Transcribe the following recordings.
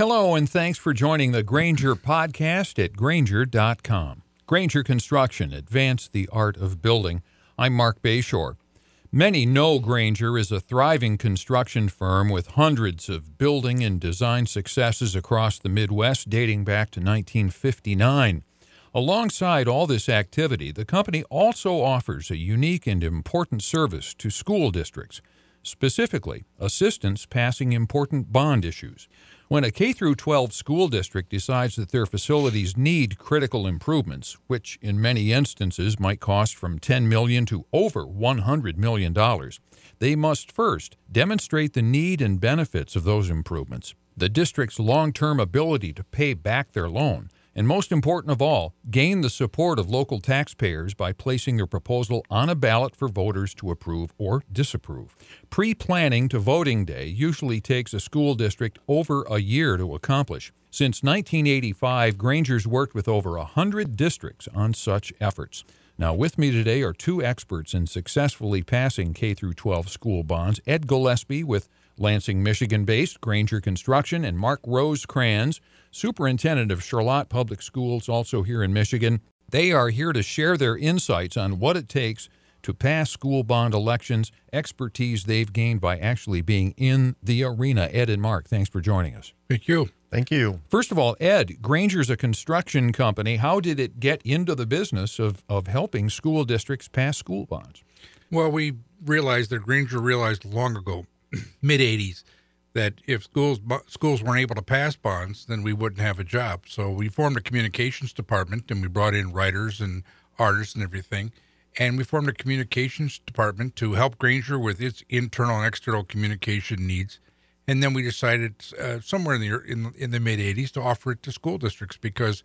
Hello, and thanks for joining the Granger podcast at Granger.com. Granger Construction, advance the art of building. I'm Mark Bayshore. Many know Granger is a thriving construction firm with hundreds of building and design successes across the Midwest dating back to 1959. Alongside all this activity, the company also offers a unique and important service to school districts, specifically assistance passing important bond issues. When a K 12 school district decides that their facilities need critical improvements, which in many instances might cost from 10 million to over $100 million, they must first demonstrate the need and benefits of those improvements, the district's long term ability to pay back their loan, and most important of all, gain the support of local taxpayers by placing their proposal on a ballot for voters to approve or disapprove. Pre planning to voting day usually takes a school district over a year to accomplish. Since 1985, Granger's worked with over 100 districts on such efforts. Now, with me today are two experts in successfully passing K 12 school bonds Ed Gillespie with Lansing, Michigan based Granger Construction, and Mark Rosekrans, superintendent of Charlotte Public Schools, also here in Michigan. They are here to share their insights on what it takes to pass school bond elections, expertise they've gained by actually being in the arena. Ed and Mark, thanks for joining us. Thank you. Thank you. First of all, Ed, Granger's a construction company. How did it get into the business of, of helping school districts pass school bonds? Well, we realized that Granger realized long ago, mid 80s, that if schools schools weren't able to pass bonds, then we wouldn't have a job. So we formed a communications department and we brought in writers and artists and everything. And we formed a communications department to help Granger with its internal and external communication needs. And then we decided uh, somewhere in the in, in the mid 80s to offer it to school districts because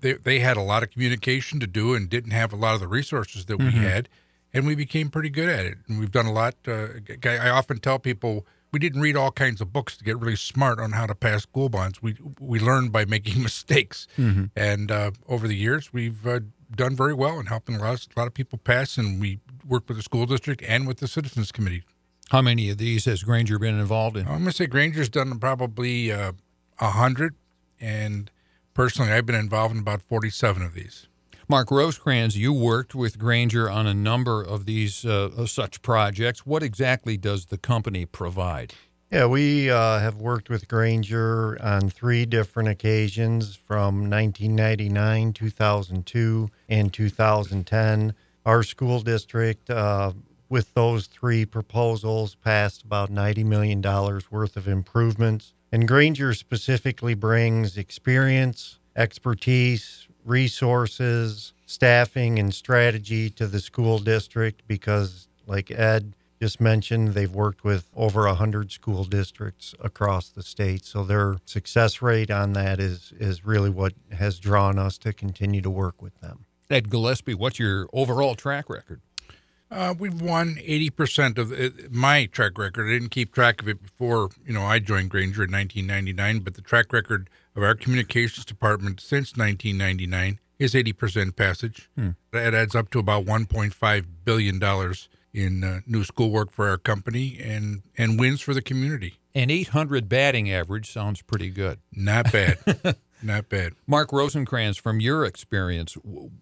they, they had a lot of communication to do and didn't have a lot of the resources that mm-hmm. we had. And we became pretty good at it. And we've done a lot. Uh, I often tell people we didn't read all kinds of books to get really smart on how to pass school bonds. We we learned by making mistakes, mm-hmm. and uh, over the years we've uh, done very well in helping a lot, a lot of people pass. And we work with the school district and with the citizens committee. How many of these has Granger been involved in? I'm going to say Granger's done probably uh, a uh, hundred, and personally, I've been involved in about 47 of these. Mark Rosekrans, you worked with Granger on a number of these uh, such projects. What exactly does the company provide? Yeah, we uh, have worked with Granger on three different occasions from 1999, 2002, and 2010. Our school district, uh, with those three proposals, passed about $90 million worth of improvements. And Granger specifically brings experience, expertise, resources, staffing, and strategy to the school district because, like Ed just mentioned, they've worked with over 100 school districts across the state. So their success rate on that is, is really what has drawn us to continue to work with them. Ed Gillespie, what's your overall track record? Uh, we've won 80% of the, my track record. I didn't keep track of it before, you know, I joined Granger in 1999, but the track record of our communications department since 1999 is 80% passage. Hmm. That adds up to about 1.5 billion dollars in uh, new schoolwork for our company and and wins for the community. An 800 batting average sounds pretty good. Not bad. Not bad. Mark Rosekrans, from your experience,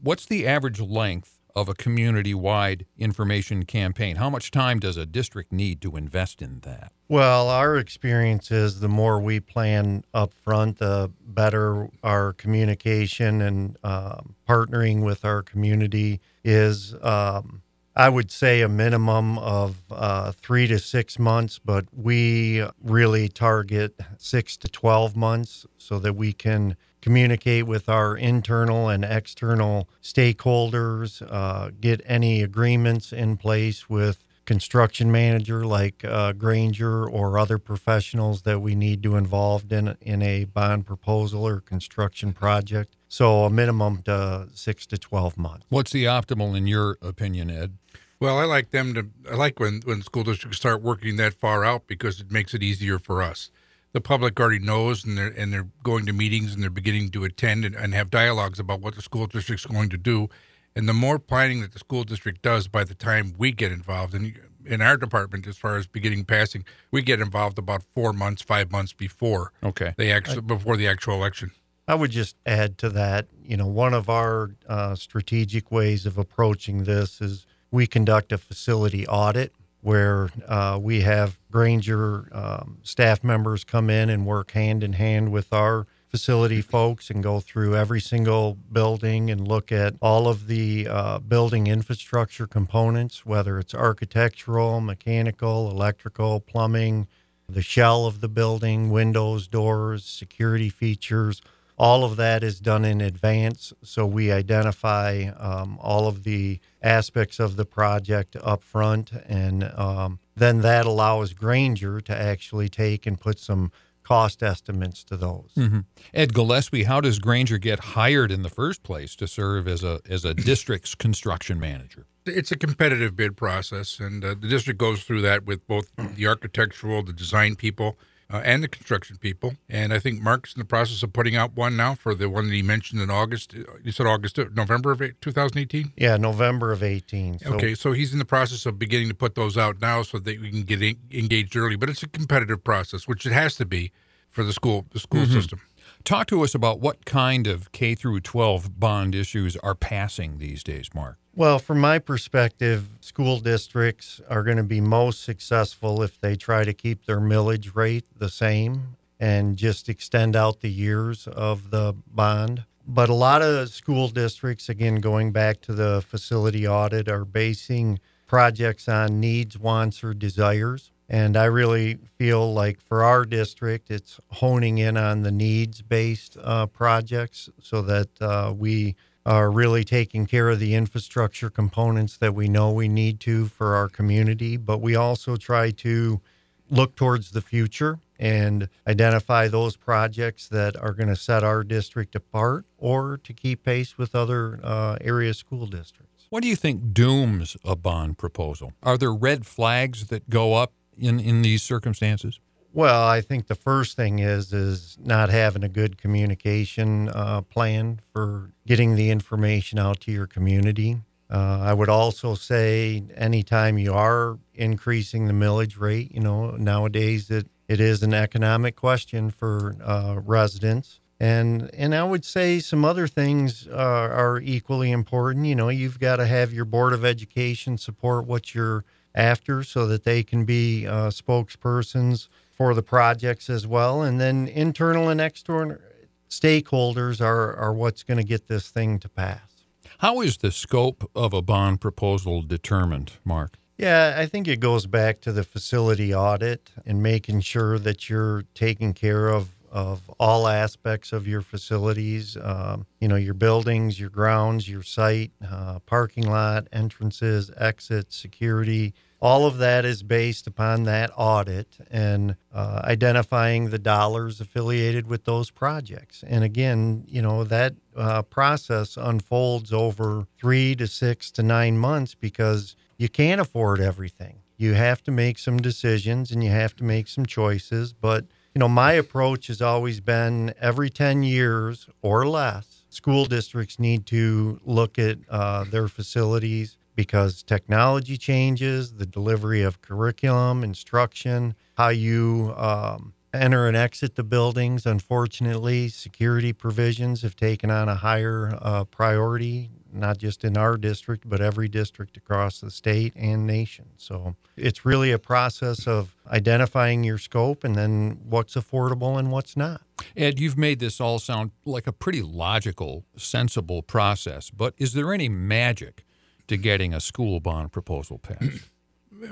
what's the average length of a community wide information campaign? How much time does a district need to invest in that? Well, our experience is the more we plan up front, the better our communication and uh, partnering with our community is. Um, I would say a minimum of uh, three to six months, but we really target six to 12 months so that we can communicate with our internal and external stakeholders, uh, get any agreements in place with construction manager like uh, Granger or other professionals that we need to involved in in a bond proposal or construction project. So a minimum to six to twelve months. What's the optimal in your opinion, Ed? Well, I like them to. I like when when school districts start working that far out because it makes it easier for us the public already knows and they're and they're going to meetings and they're beginning to attend and, and have dialogues about what the school district's going to do And the more planning that the school district does by the time we get involved, and in our department, as far as beginning passing, we get involved about four months, five months before Okay. they actually before the actual election. I would just add to that, you know, one of our uh, strategic ways of approaching this is we conduct a facility audit where uh, we have Granger um, staff members come in and work hand in hand with our facility folks and go through every single building and look at all of the uh, building infrastructure components, whether it's architectural, mechanical, electrical, plumbing, the shell of the building, windows, doors, security features. All of that is done in advance. So we identify um, all of the aspects of the project up front. And um, then that allows Granger to actually take and put some cost estimates to those. hmm Ed Gillespie, how does Granger get hired in the first place to serve as a as a district's construction manager? It's a competitive bid process, and uh, the district goes through that with both the architectural, the design people, uh, and the construction people. And I think Mark's in the process of putting out one now for the one that he mentioned in August. Uh, you said August, uh, November of 2018. Yeah, November of 18. So Okay, so he's in the process of beginning to put those out now, so that we can get en- engaged early. But it's a competitive process, which it has to be for the school the school mm-hmm. system. Talk to us about what kind of K through 12 bond issues are passing these days, Mark. Well, from my perspective, school districts are going to be most successful if they try to keep their millage rate the same and just extend out the years of the bond. But a lot of school districts, again, going back to the facility audit, are basing projects on needs, wants, or desires. And I really feel like for our district, it's honing in on the needs based uh, projects so that uh, we are really taking care of the infrastructure components that we know we need to for our community. But we also try to look towards the future and identify those projects that are going to set our district apart or to keep pace with other uh, area school districts. What do you think dooms a bond proposal? Are there red flags that go up in, in these circumstances? Well, I think the first thing is is not having a good communication uh, plan for getting the information out to your community. Uh, I would also say anytime you are increasing the millage rate, you know, nowadays it, it is an economic question for uh, residents. And and I would say some other things uh, are equally important. You know, you've got to have your board of education support what you're after, so that they can be uh, spokespersons for the projects as well. And then internal and external stakeholders are are what's going to get this thing to pass. How is the scope of a bond proposal determined, Mark? Yeah, I think it goes back to the facility audit and making sure that you're taking care of of all aspects of your facilities. Um, you know, your buildings, your grounds, your site, uh, parking lot, entrances, exits, security. All of that is based upon that audit and uh, identifying the dollars affiliated with those projects. And again, you know, that uh, process unfolds over three to six to nine months because you can't afford everything. You have to make some decisions and you have to make some choices. But, you know, my approach has always been every 10 years or less, school districts need to look at uh, their facilities because technology changes, the delivery of curriculum, instruction, how you um, enter and exit the buildings. Unfortunately, security provisions have taken on a higher uh, priority, not just in our district, but every district across the state and nation. So it's really a process of identifying your scope and then what's affordable and what's not. Ed, you've made this all sound like a pretty logical, sensible process, but is there any magic to getting a school bond proposal passed?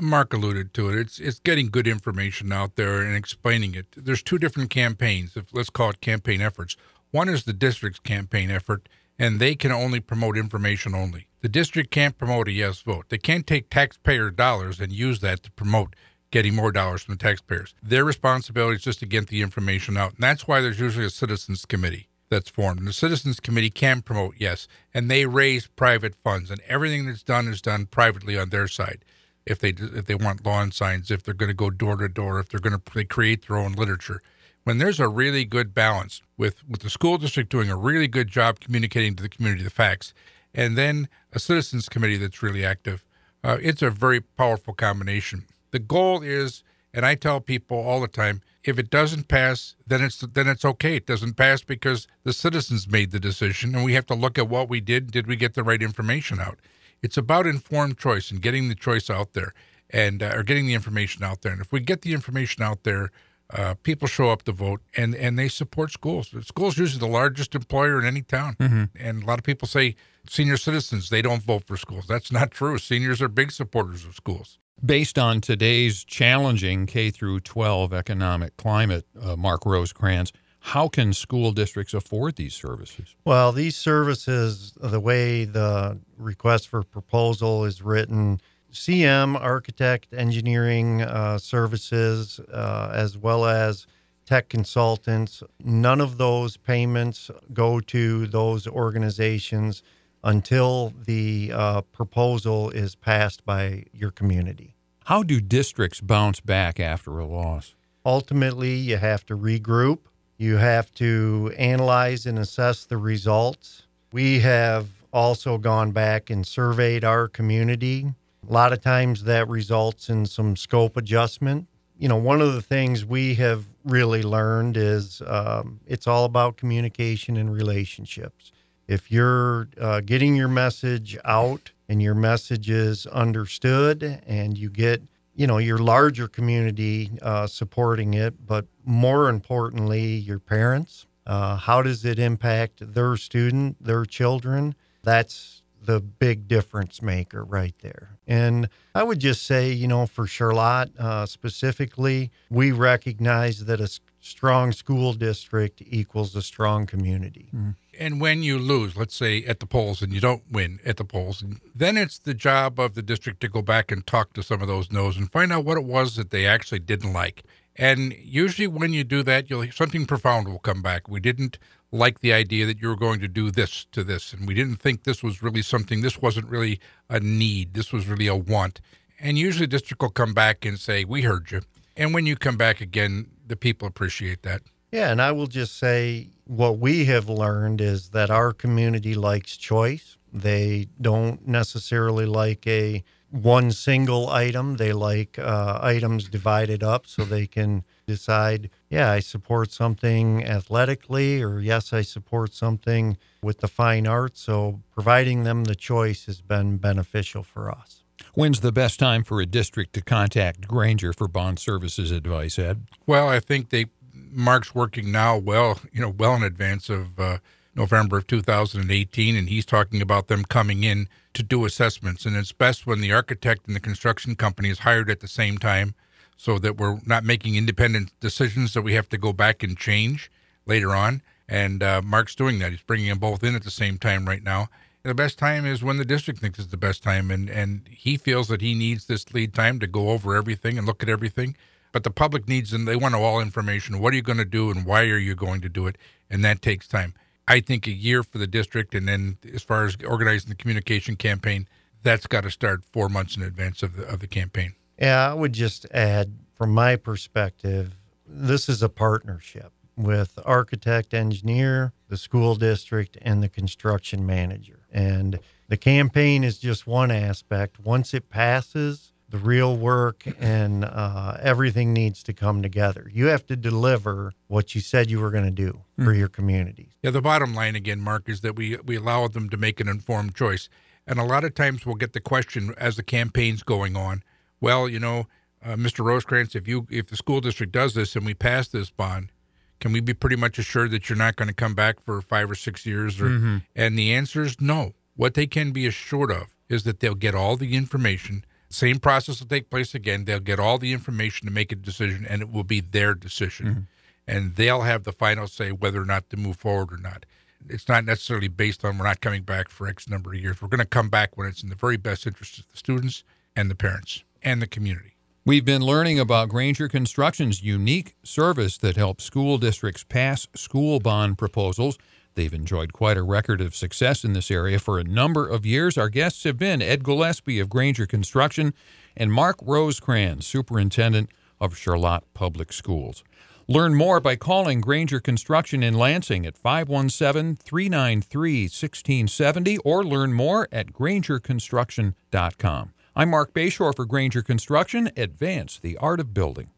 Mark alluded to it. It's it's getting good information out there and explaining it. There's two different campaigns. If let's call it campaign efforts. One is the district's campaign effort, and they can only promote information only. The district can't promote a yes vote. They can't take taxpayer dollars and use that to promote getting more dollars from the taxpayers. Their responsibility is just to get the information out, and that's why there's usually a citizens committee that's formed. And the citizens committee can promote yes, and they raise private funds, and everything that's done is done privately on their side if they if they want lawn signs, if they're going to go door to door, if they're going to they create their own literature. When there's a really good balance with with the school district doing a really good job communicating to the community the facts, and then a citizens committee that's really active. Uh, it's a very powerful combination. The goal is, and I tell people all the time, if it doesn't pass, then it's then it's okay. It doesn't pass because the citizens made the decision, and we have to look at what we did. Did we get the right information out? It's about informed choice and getting the choice out there, and uh, or getting the information out there. And if we get the information out there, uh, people show up to vote, and and they support schools. Schools usually the largest employer in any town, mm-hmm. and a lot of people say senior citizens they don't vote for schools. That's not true. Seniors are big supporters of schools. Based on today's challenging K through 12 economic climate, uh, Mark Rosekrans, how can school districts afford these services? Well, these services, the way the request for proposal is written, CM, architect, engineering uh, services, uh, as well as tech consultants, none of those payments go to those organizations until the uh, proposal is passed by your community. How do districts bounce back after a loss? Ultimately, you have to regroup. You have to analyze and assess the results. We have also gone back and surveyed our community. A lot of times that results in some scope adjustment. You know, one of the things we have really learned is um, it's all about communication and relationships if you're uh, getting your message out and your message is understood and you get you know your larger community uh, supporting it but more importantly your parents. Uh, how does it impact their student their children? That's the big difference maker right there. And i would just say you know for charlotte uh, specifically we recognize that a strong school district equals a strong community. Mm-hmm and when you lose, let's say at the polls and you don't win at the polls, then it's the job of the district to go back and talk to some of those no's and find out what it was that they actually didn't like. And usually when you do that, you'll something profound will come back. We didn't like the idea that you were going to do this to this, and we didn't think this was really something. This wasn't really a need. This was really a want. And usually, district will come back and say, "We heard you." And when you come back again, the people appreciate that. Yeah, and I will just say what we have learned is that our community likes choice. They don't necessarily like a one single item. They like uh, items divided up so they can decide, yeah, I support something athletically, or yes, I support something with the fine arts. So providing them the choice has been beneficial for us. When's the best time for a district to contact Granger for bond services advice, Ed? Well, I think they Mark's working now well, you know, well in advance of uh, November of 2018, and he's talking about them coming in to do assessments. And it's best when the architect and the construction company is hired at the same time, so that we're not making independent decisions that we have to go back and change later on. And uh, Mark's doing that. He's bringing them both in at the same time right now. The best time is when the district thinks is the best time, and and he feels that he needs this lead time to go over everything and look at everything but the public needs them. They want all information. What are you going to do and why are you going to do it? And that takes time. I think a year for the district, and then as far as organizing the communication campaign, that's got to start four months in advance of the of the campaign. Yeah, I would just add, from my perspective, this is a partnership with architect, engineer, the school district, and the construction manager. And the campaign is just one aspect. Once it passes, the real work and uh, everything needs to come together. You have to deliver what you said you were going to do mm. for your communities. Yeah, the bottom line again, Mark, is that we we allow them to make an informed choice. And a lot of times we'll get the question as the campaign's going on. Well, you know, uh, Mr. Rosekrans, if you if the school district does this and we pass this bond, can we be pretty much assured that you're not going to come back for five or six years? Or, mm-hmm. And the answer is no. What they can be assured of is that they'll get all the information same process will take place again. They'll get all the information to make a decision, and it will be their decision. Mm-hmm. And they'll have the final say whether or not to move forward or not. It's not necessarily based on we're not coming back for X number of years. We're going to come back when it's in the very best interest of the students and the parents and the community. We've been learning about Granger Construction's unique service that helps school districts pass school bond proposals. They've enjoyed quite a record of success in this area for a number of years. Our guests have been Ed Gillespie of Granger Construction and Mark Rosekrans, Superintendent of Charlotte Public Schools. Learn more by calling Granger Construction in Lansing at 517 393 1670 or learn more at GrangerConstruction.com. I'm Mark Bayshore for Granger Construction. Advance the art of building.